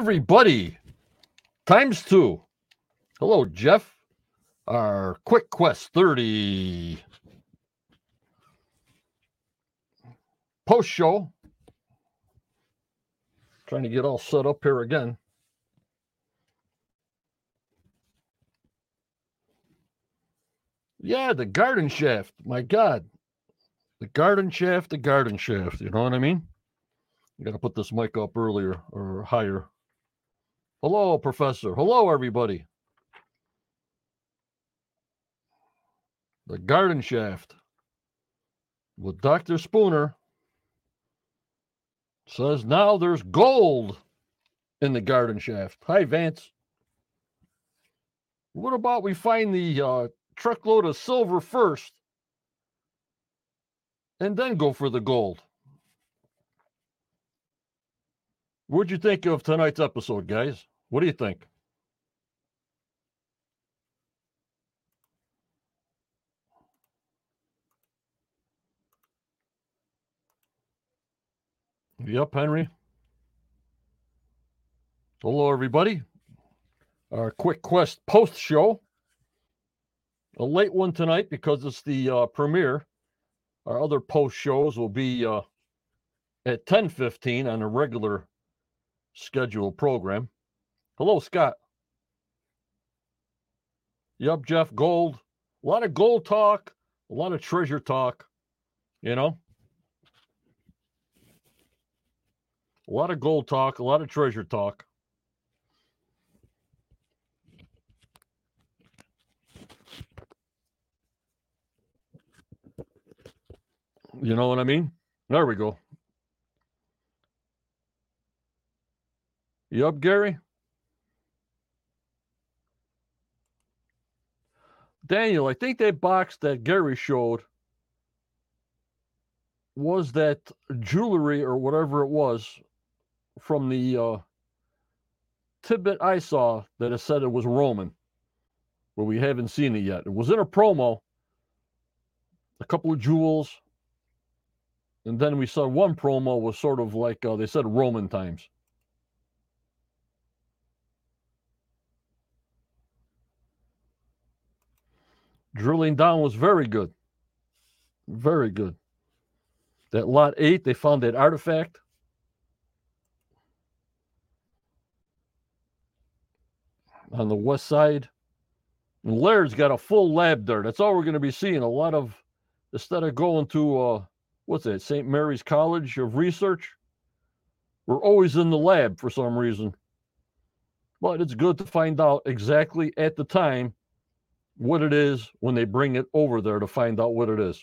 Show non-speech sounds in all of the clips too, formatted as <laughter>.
Everybody. Times two. Hello, Jeff. Our Quick Quest 30 post show. Trying to get all set up here again. Yeah, the garden shaft. My God. The garden shaft, the garden shaft. You know what I mean? I got to put this mic up earlier or higher. Hello, Professor. Hello, everybody. The garden shaft with Dr. Spooner says now there's gold in the garden shaft. Hi, Vance. What about we find the uh, truckload of silver first and then go for the gold? What'd you think of tonight's episode, guys? What do you think? Yep, Henry. Hello, everybody. Our quick quest post show. A late one tonight because it's the uh, premiere. Our other post shows will be uh, at 10:15 on a regular scheduled program. Hello, Scott. Yup, Jeff Gold. A lot of gold talk, a lot of treasure talk, you know. A lot of gold talk, a lot of treasure talk. You know what I mean? There we go. You up, Gary? Daniel, I think that box that Gary showed was that jewelry or whatever it was from the uh, tidbit I saw that it said it was Roman, but we haven't seen it yet. It was in a promo, a couple of jewels, and then we saw one promo was sort of like uh, they said Roman times. Drilling down was very good. Very good. That lot eight, they found that artifact. On the west side. And Laird's got a full lab there. That's all we're going to be seeing. A lot of, instead of going to, uh, what's that, St. Mary's College of Research, we're always in the lab for some reason. But it's good to find out exactly at the time what it is when they bring it over there to find out what it is.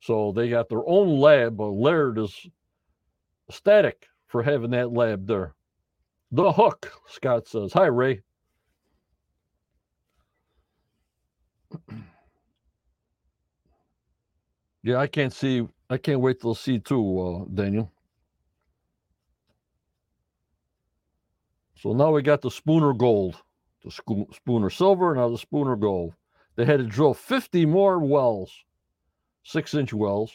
So they got their own lab. But Laird is static for having that lab there. The hook, Scott says. Hi, Ray. <clears throat> yeah, I can't see. I can't wait till see too, uh, Daniel. So now we got the Spooner Gold, the Spooner Silver, and now the Spooner Gold. They had to drill 50 more wells, six inch wells,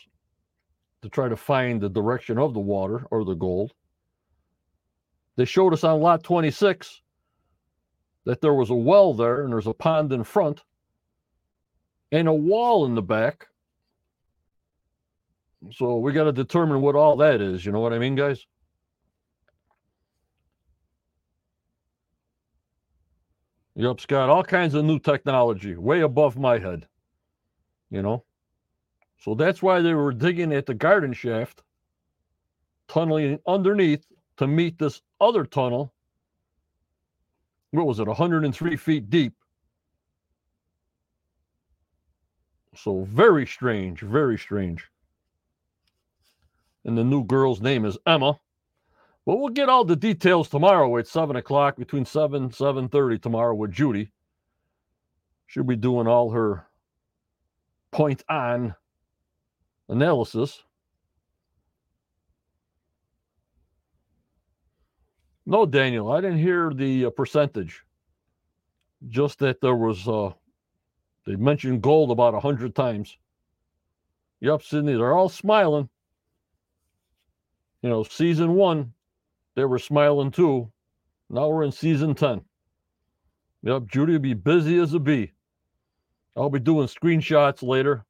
to try to find the direction of the water or the gold. They showed us on lot 26 that there was a well there and there's a pond in front and a wall in the back. So we got to determine what all that is. You know what I mean, guys? Yep, Scott, all kinds of new technology, way above my head. You know? So that's why they were digging at the garden shaft, tunneling underneath to meet this other tunnel. What was it, 103 feet deep? So very strange, very strange. And the new girl's name is Emma. Well, we'll get all the details tomorrow at seven o'clock, between seven seven thirty tomorrow with Judy. She'll be doing all her point on analysis. No, Daniel, I didn't hear the uh, percentage. Just that there was, uh, they mentioned gold about a hundred times. Yep, Sydney, they're all smiling. You know, season one, they were smiling too. Now we're in season 10. Yep, Judy will be busy as a bee. I'll be doing screenshots later.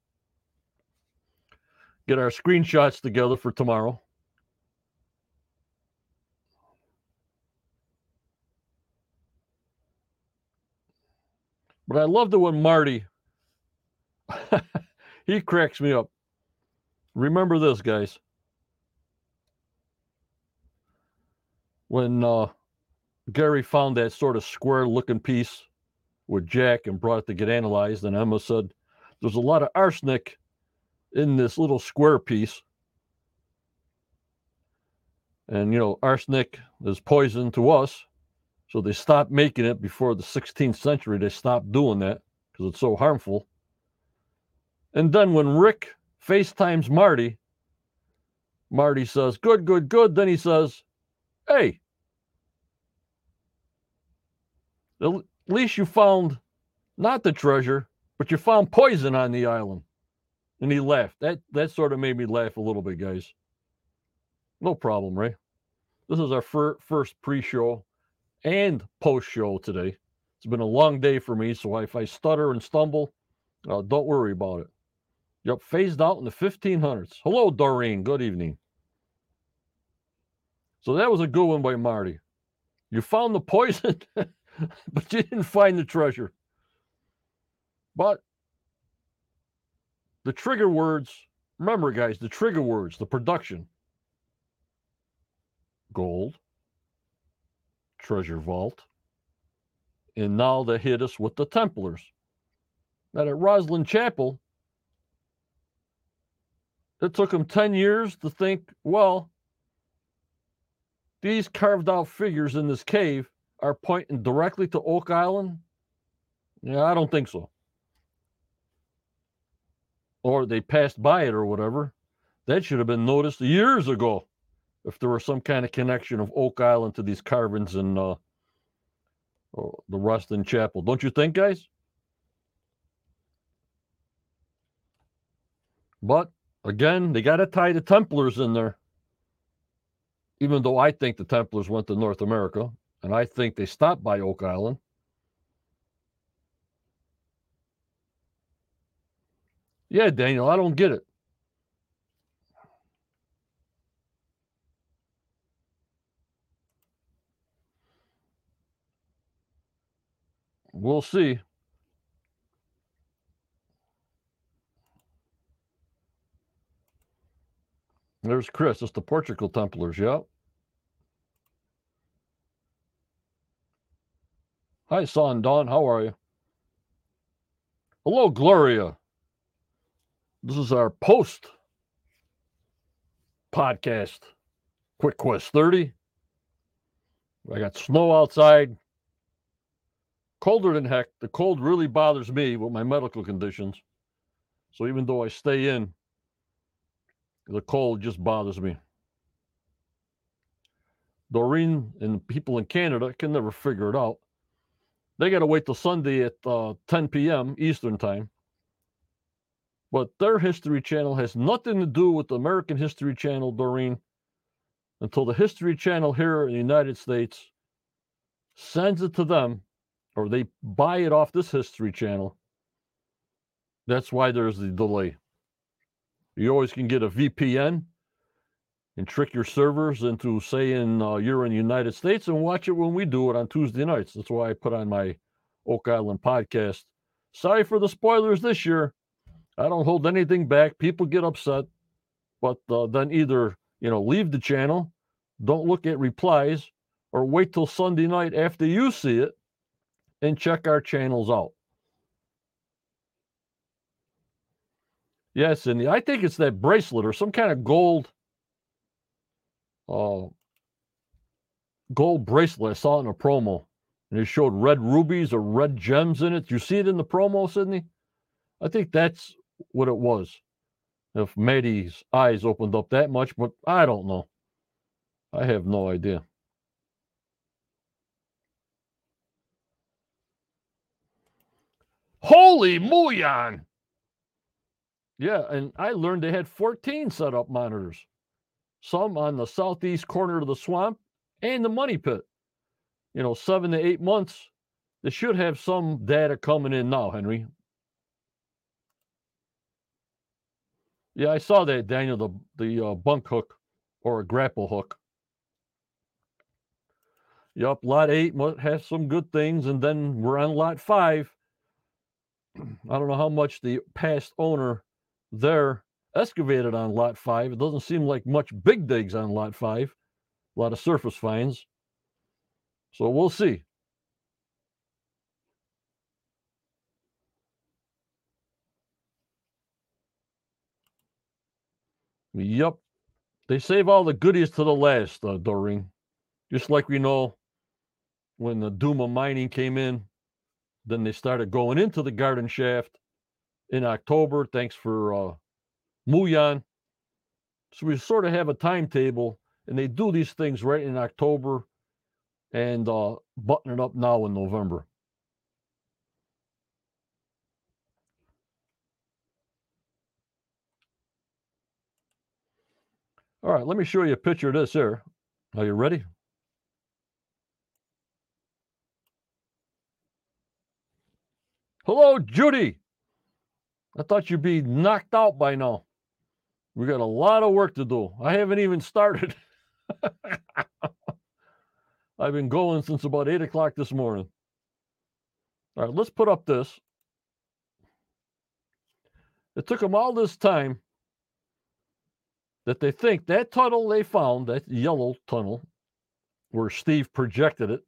Get our screenshots together for tomorrow. But I love the one Marty, <laughs> he cracks me up. Remember this, guys. When uh, Gary found that sort of square looking piece with Jack and brought it to get analyzed, and Emma said, There's a lot of arsenic in this little square piece. And, you know, arsenic is poison to us. So they stopped making it before the 16th century. They stopped doing that because it's so harmful. And then when Rick FaceTimes Marty, Marty says, Good, good, good. Then he says, Hey, at least you found not the treasure, but you found poison on the island. And he laughed. That that sort of made me laugh a little bit, guys. No problem, Ray. This is our fir- first pre-show and post-show today. It's been a long day for me, so if I stutter and stumble, uh, don't worry about it. Yep, phased out in the 1500s. Hello, Doreen. Good evening. So that was a good one by Marty. You found the poison, <laughs> but you didn't find the treasure. But the trigger words, remember, guys, the trigger words, the production gold, treasure vault, and now they hit us with the Templars. That at Rosslyn Chapel, it took them 10 years to think, well, these carved out figures in this cave are pointing directly to Oak Island? Yeah, I don't think so. Or they passed by it or whatever. That should have been noticed years ago if there was some kind of connection of Oak Island to these carvings in uh, oh, the Ruston Chapel. Don't you think, guys? But again, they got to tie the Templars in there. Even though I think the Templars went to North America, and I think they stopped by Oak Island. Yeah, Daniel, I don't get it. We'll see. There's Chris. It's the Portugal Templars. Yep. Hi, Son Don. How are you? Hello, Gloria. This is our post podcast. Quick Quest 30. I got snow outside. Colder than heck. The cold really bothers me with my medical conditions. So even though I stay in, the cold just bothers me. Doreen and people in Canada can never figure it out. They got to wait till Sunday at uh, 10 p.m. Eastern Time. But their History Channel has nothing to do with the American History Channel, Doreen, until the History Channel here in the United States sends it to them or they buy it off this History Channel. That's why there's the delay. You always can get a VPN and trick your servers into saying uh, you're in the United States and watch it when we do it on Tuesday nights. That's why I put on my Oak Island podcast. Sorry for the spoilers this year. I don't hold anything back. People get upset, but uh, then either you know leave the channel, don't look at replies, or wait till Sunday night after you see it and check our channels out. Yes, and I think it's that bracelet or some kind of gold uh, gold bracelet I saw it in a promo. And it showed red rubies or red gems in it. You see it in the promo, Sydney? I think that's what it was. If Maddie's eyes opened up that much, but I don't know. I have no idea. Holy Muon! Yeah, and I learned they had 14 set up monitors, some on the southeast corner of the swamp and the money pit. you know, seven to eight months, they should have some data coming in now, Henry. Yeah, I saw that, Daniel, the, the uh, bunk hook or a grapple hook. Yup, lot eight must have some good things, and then we're on lot five. <clears throat> I don't know how much the past owner there excavated on lot five. It doesn't seem like much big digs on lot five, a lot of surface finds. So we'll see. Yep. They save all the goodies to the last, uh, Doreen. Just like we know when the Dumas mining came in, then they started going into the garden shaft in October. Thanks for uh, Muyan. So we sort of have a timetable, and they do these things right in October and uh, button it up now in November. All right, let me show you a picture of this here. Are you ready? Hello, Judy. I thought you'd be knocked out by now. We got a lot of work to do. I haven't even started. <laughs> I've been going since about eight o'clock this morning. All right, let's put up this. It took them all this time that they think that tunnel they found, that yellow tunnel, where Steve projected it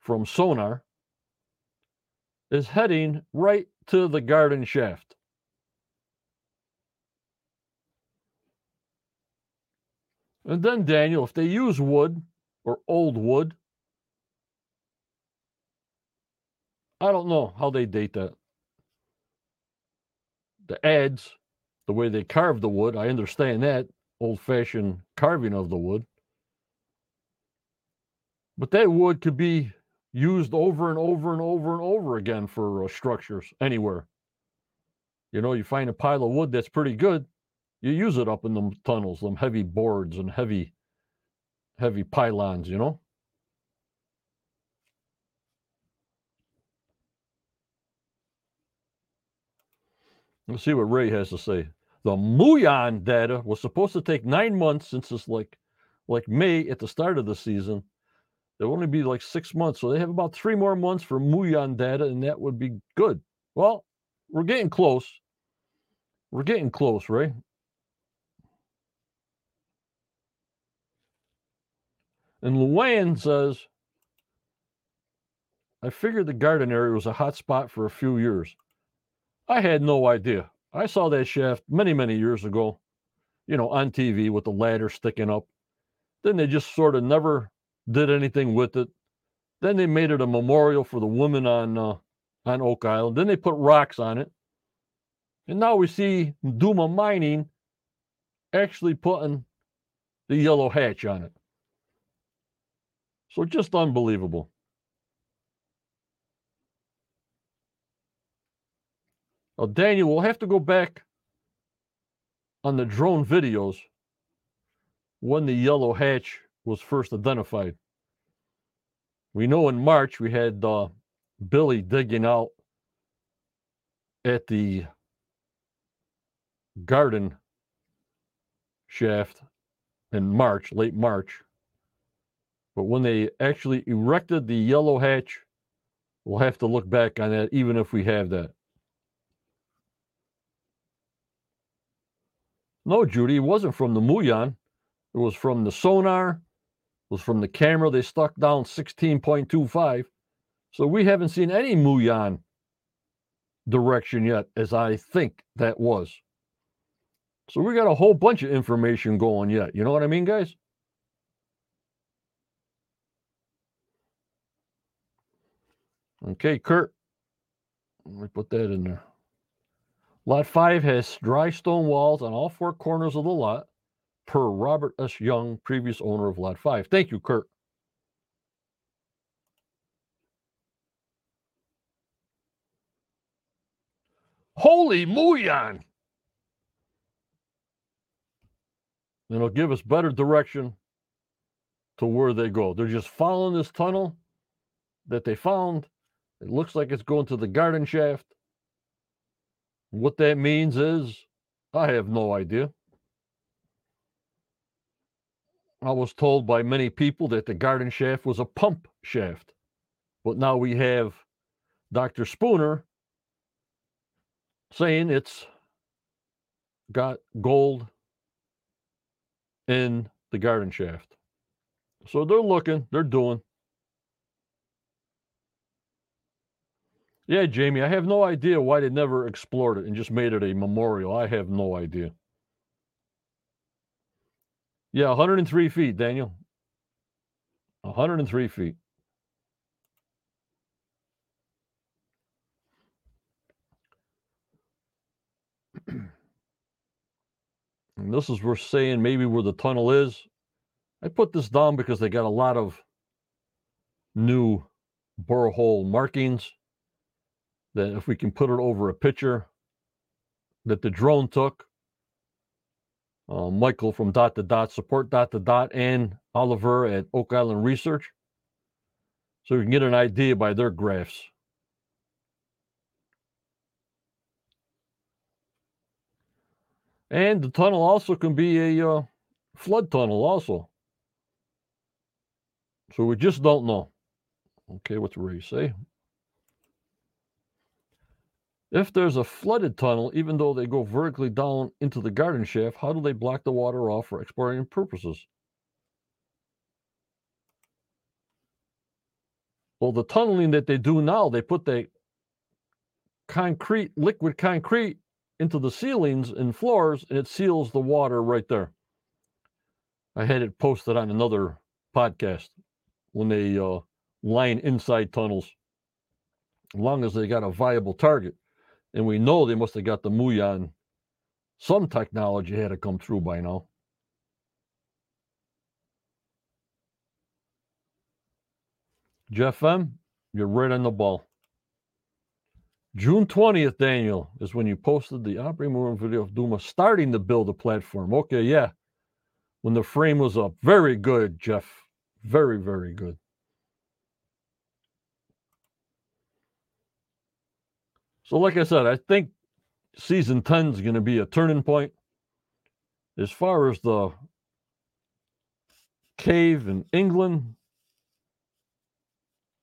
from sonar, is heading right to the garden shaft. And then, Daniel, if they use wood or old wood, I don't know how they date that. The adze, the way they carve the wood, I understand that old fashioned carving of the wood. But that wood could be used over and over and over and over again for uh, structures anywhere. You know, you find a pile of wood that's pretty good, you use it up in them tunnels, them heavy boards and heavy, heavy pylons, you know? Let's see what Ray has to say. The Muon data was supposed to take nine months since it's like like May at the start of the season. There'll only be like six months. So they have about three more months for Muon data, and that would be good. Well, we're getting close. We're getting close, Ray. And Luann says, I figured the garden area was a hot spot for a few years. I had no idea. I saw that shaft many, many years ago, you know, on TV with the ladder sticking up. Then they just sort of never did anything with it. Then they made it a memorial for the woman on uh, on Oak Island. Then they put rocks on it. And now we see Dumas Mining actually putting the yellow hatch on it. So just unbelievable. Now, Daniel, we'll have to go back on the drone videos when the yellow hatch was first identified. We know in March we had uh, Billy digging out at the garden shaft in March, late March. But when they actually erected the yellow hatch, we'll have to look back on that, even if we have that. No, Judy, it wasn't from the Muon. It was from the sonar, was from the camera they stuck down 16.25. So we haven't seen any Muon direction yet, as I think that was. So we got a whole bunch of information going yet. You know what I mean, guys? Okay, Kurt. Let me put that in there. Lot 5 has dry stone walls on all four corners of the lot, per Robert S. Young, previous owner of Lot 5. Thank you, Kurt. Holy Muon! It'll give us better direction to where they go. They're just following this tunnel that they found. It looks like it's going to the garden shaft. What that means is, I have no idea. I was told by many people that the garden shaft was a pump shaft. But now we have Dr. Spooner saying it's got gold in the garden shaft. So they're looking, they're doing. Yeah, Jamie, I have no idea why they never explored it and just made it a memorial. I have no idea. Yeah, 103 feet, Daniel. 103 feet. <clears throat> and this is we're saying maybe where the tunnel is. I put this down because they got a lot of new borehole markings that if we can put it over a picture that the drone took, uh, Michael from Dot to Dot, support Dot to Dot, and Oliver at Oak Island Research. So we can get an idea by their graphs. And the tunnel also can be a uh, flood tunnel, also. So we just don't know. Okay, what's Ray say? If there's a flooded tunnel, even though they go vertically down into the garden shaft, how do they block the water off for exploring purposes? Well, the tunneling that they do now, they put the concrete, liquid concrete into the ceilings and floors, and it seals the water right there. I had it posted on another podcast when they uh, line inside tunnels, as long as they got a viable target. And we know they must have got the Muon. Some technology had to come through by now. Jeff M., you're right on the ball. June 20th, Daniel, is when you posted the operating movement video of Dumas starting to build a platform. Okay, yeah. When the frame was up. Very good, Jeff. Very, very good. So, like I said, I think season 10 is going to be a turning point. As far as the cave in England,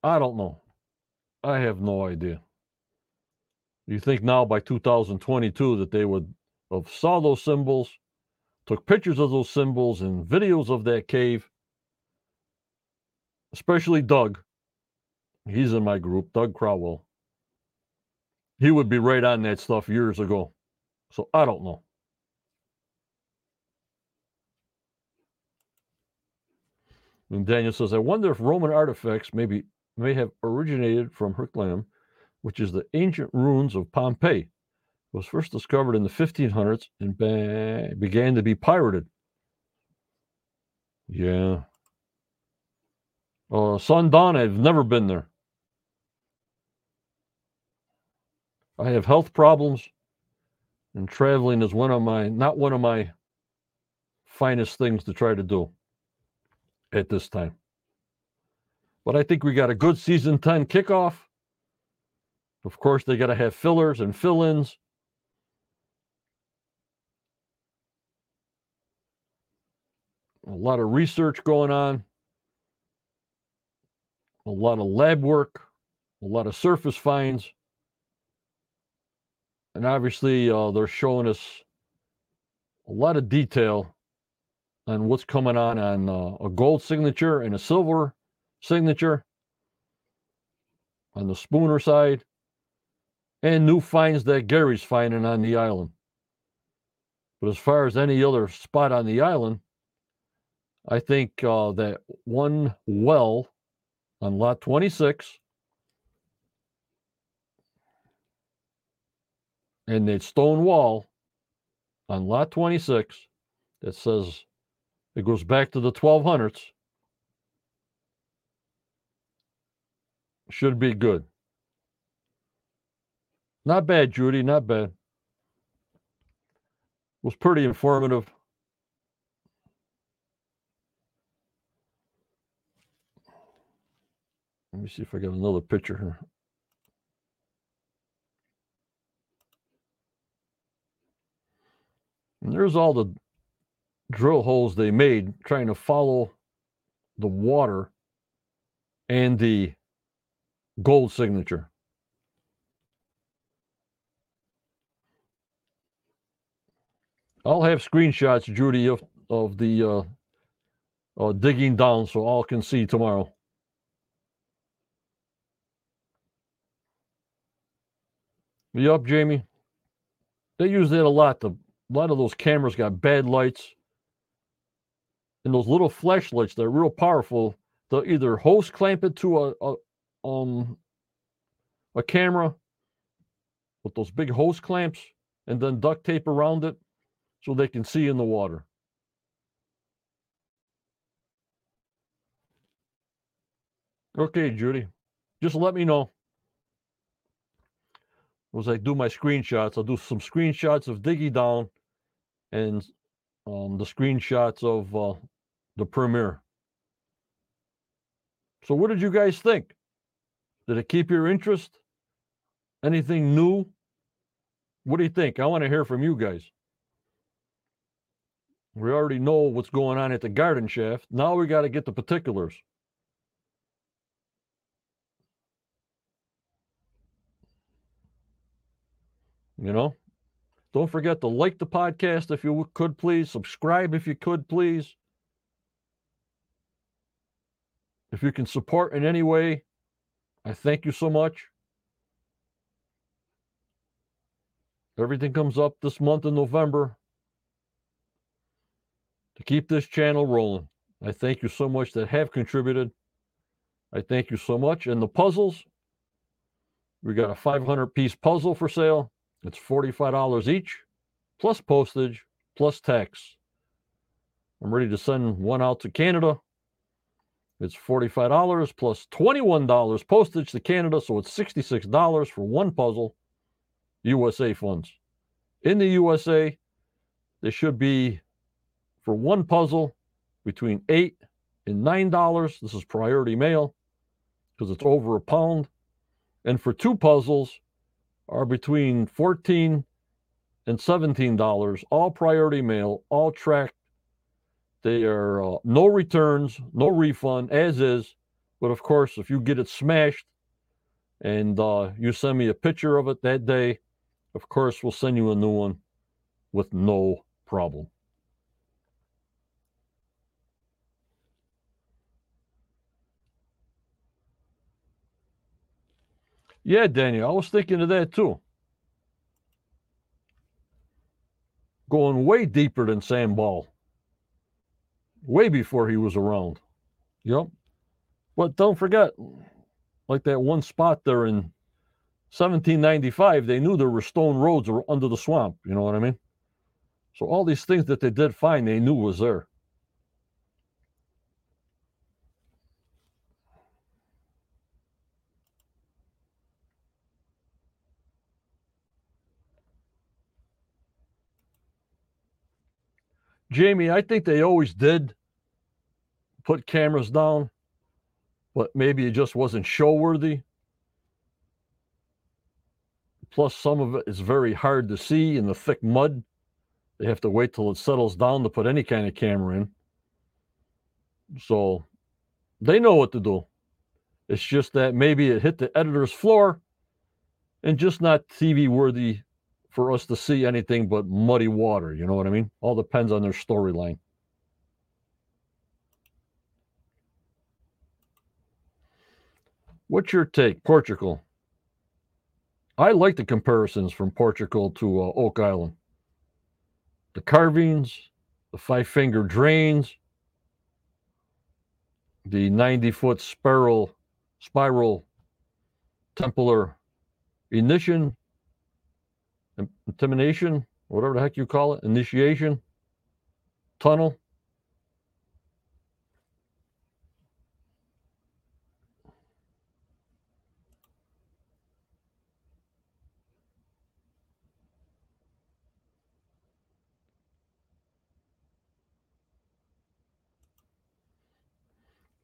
I don't know. I have no idea. You think now by 2022 that they would have saw those symbols, took pictures of those symbols and videos of that cave, especially Doug. He's in my group, Doug Crowell he would be right on that stuff years ago. So I don't know. And Daniel says, I wonder if Roman artifacts maybe may have originated from Herculaneum, which is the ancient ruins of Pompeii. It was first discovered in the 1500s and ba- began to be pirated. Yeah. Uh, Sundawn, I've never been there. I have health problems, and traveling is one of my not one of my finest things to try to do at this time. But I think we got a good season 10 kickoff. Of course, they got to have fillers and fill ins. A lot of research going on, a lot of lab work, a lot of surface finds and obviously uh, they're showing us a lot of detail on what's coming on on uh, a gold signature and a silver signature on the Spooner side, and new finds that Gary's finding on the island. But as far as any other spot on the island, I think uh, that one well on lot 26 and that stone wall on lot 26 that says it goes back to the 1200s should be good. Not bad, Judy, not bad. Was pretty informative. Let me see if I got another picture here. And there's all the drill holes they made trying to follow the water and the gold signature. I'll have screenshots, Judy, of, of the uh, uh, digging down so all can see tomorrow. Yup, Jamie. They use that a lot. The, a lot of those cameras got bad lights. And those little flashlights, they're real powerful. They'll either hose clamp it to a, a um a camera with those big hose clamps and then duct tape around it so they can see in the water. Okay, Judy. Just let me know. As I do my screenshots, I'll do some screenshots of Diggy Down and um, the screenshots of uh, the premiere. So, what did you guys think? Did it keep your interest? Anything new? What do you think? I want to hear from you guys. We already know what's going on at the garden shaft. Now we got to get the particulars. You know, don't forget to like the podcast if you could, please. Subscribe if you could, please. If you can support in any way, I thank you so much. Everything comes up this month in November to keep this channel rolling. I thank you so much that have contributed. I thank you so much. And the puzzles, we got a 500 piece puzzle for sale. It's $45 each, plus postage, plus tax. I'm ready to send one out to Canada. It's $45 plus $21 postage to Canada, so it's $66 for one puzzle, USA funds. In the USA, there should be for one puzzle between eight and nine dollars. This is priority mail because it's over a pound. And for two puzzles are between 14 and 17 dollars, all priority mail, all tracked. They are uh, no returns, no refund, as is. But of course, if you get it smashed and uh, you send me a picture of it that day, of course, we'll send you a new one with no problem. Yeah, Daniel, I was thinking of that too. Going way deeper than Sam Ball. Way before he was around. Yep. But don't forget, like that one spot there in 1795, they knew there were stone roads under the swamp. You know what I mean? So all these things that they did find, they knew was there. Jamie, I think they always did put cameras down, but maybe it just wasn't show worthy. Plus, some of it is very hard to see in the thick mud. They have to wait till it settles down to put any kind of camera in. So they know what to do. It's just that maybe it hit the editor's floor and just not TV worthy for us to see anything but muddy water. You know what I mean? All depends on their storyline. What's your take? Portugal. I like the comparisons from Portugal to uh, Oak Island. The carvings, the five finger drains, the 90 foot spiral, spiral Templar ignition intimidation, whatever the heck you call it, initiation, tunnel.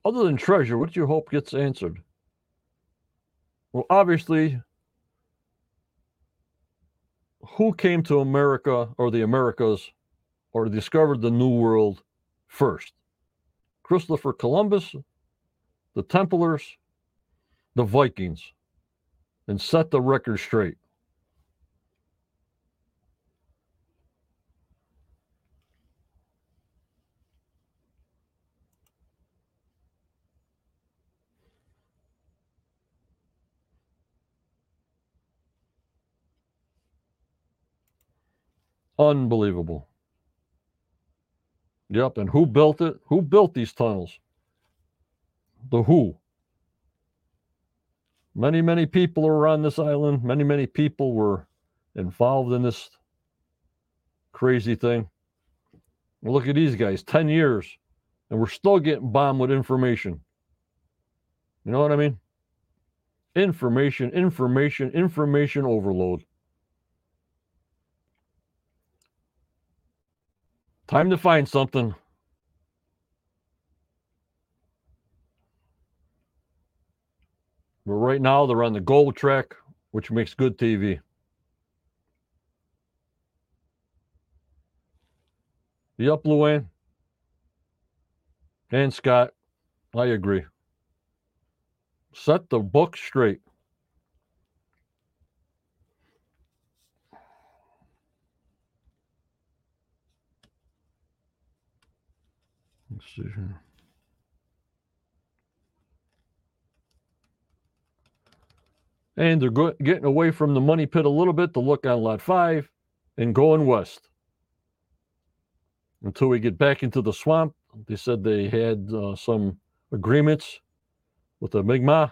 Other than treasure, what do you hope gets answered? Well, obviously, who came to America or the Americas or discovered the New World first? Christopher Columbus, the Templars, the Vikings, and set the record straight. Unbelievable. Yep. And who built it? Who built these tunnels? The who? Many, many people are on this island. Many, many people were involved in this crazy thing. Well, look at these guys 10 years, and we're still getting bombed with information. You know what I mean? Information, information, information overload. Time to find something. But right now they're on the gold track, which makes good TV. Yep, Luann. And Scott, I agree. Set the book straight. Let's see here. And they're go- getting away from the money pit a little bit to look on lot five and going west until we get back into the swamp. They said they had uh, some agreements with the Mi'kmaq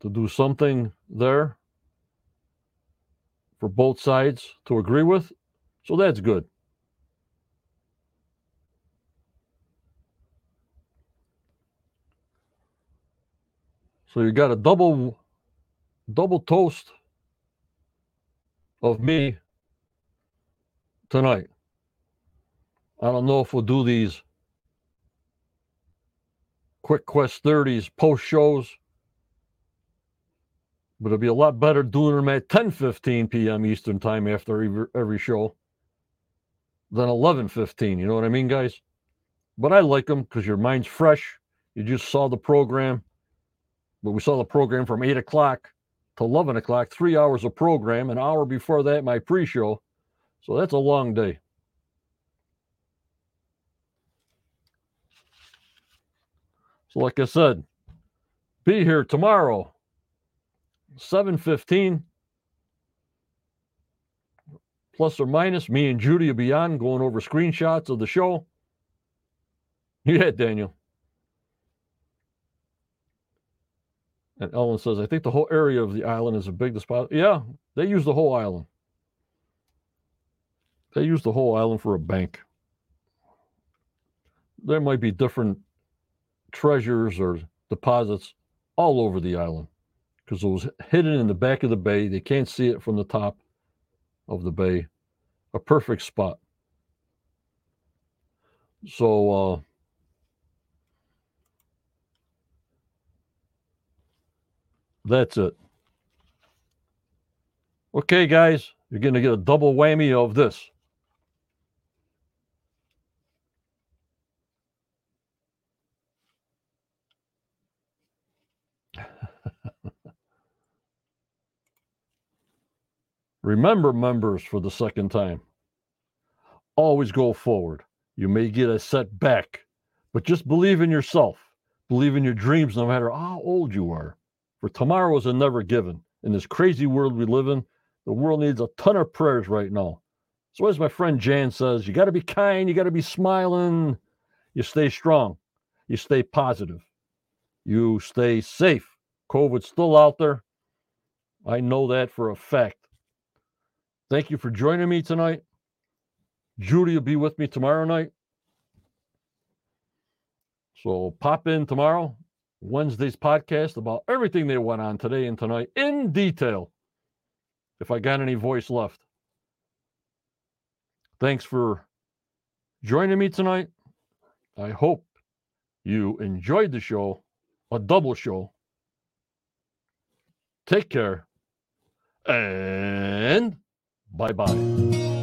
to do something there for both sides to agree with. So that's good. So you got a double double toast of me tonight. I don't know if we'll do these quick quest 30s post shows, but it'll be a lot better doing them at 10 15 p.m. Eastern time after every, every show than 11 15. You know what I mean, guys? But I like them because your mind's fresh. You just saw the program but we saw the program from 8 o'clock to 11 o'clock, three hours of program, an hour before that, my pre show. So that's a long day. So, like I said, be here tomorrow, 7.15, plus or minus. Me and Judy will be on going over screenshots of the show. Yeah, Daniel. And Ellen says, I think the whole area of the island is a big deposit. Yeah, they use the whole island. They use the whole island for a bank. There might be different treasures or deposits all over the island because it was hidden in the back of the bay. They can't see it from the top of the bay. A perfect spot. So, uh, That's it. Okay, guys, you're going to get a double whammy of this. <laughs> Remember, members, for the second time, always go forward. You may get a setback, but just believe in yourself. Believe in your dreams no matter how old you are. For tomorrow is a never given. In this crazy world we live in, the world needs a ton of prayers right now. So, as my friend Jan says, you got to be kind, you got to be smiling, you stay strong, you stay positive, you stay safe. COVID's still out there. I know that for a fact. Thank you for joining me tonight. Judy will be with me tomorrow night. So pop in tomorrow. Wednesday's podcast about everything they went on today and tonight in detail. If I got any voice left. Thanks for joining me tonight. I hope you enjoyed the show, a double show. Take care and bye bye.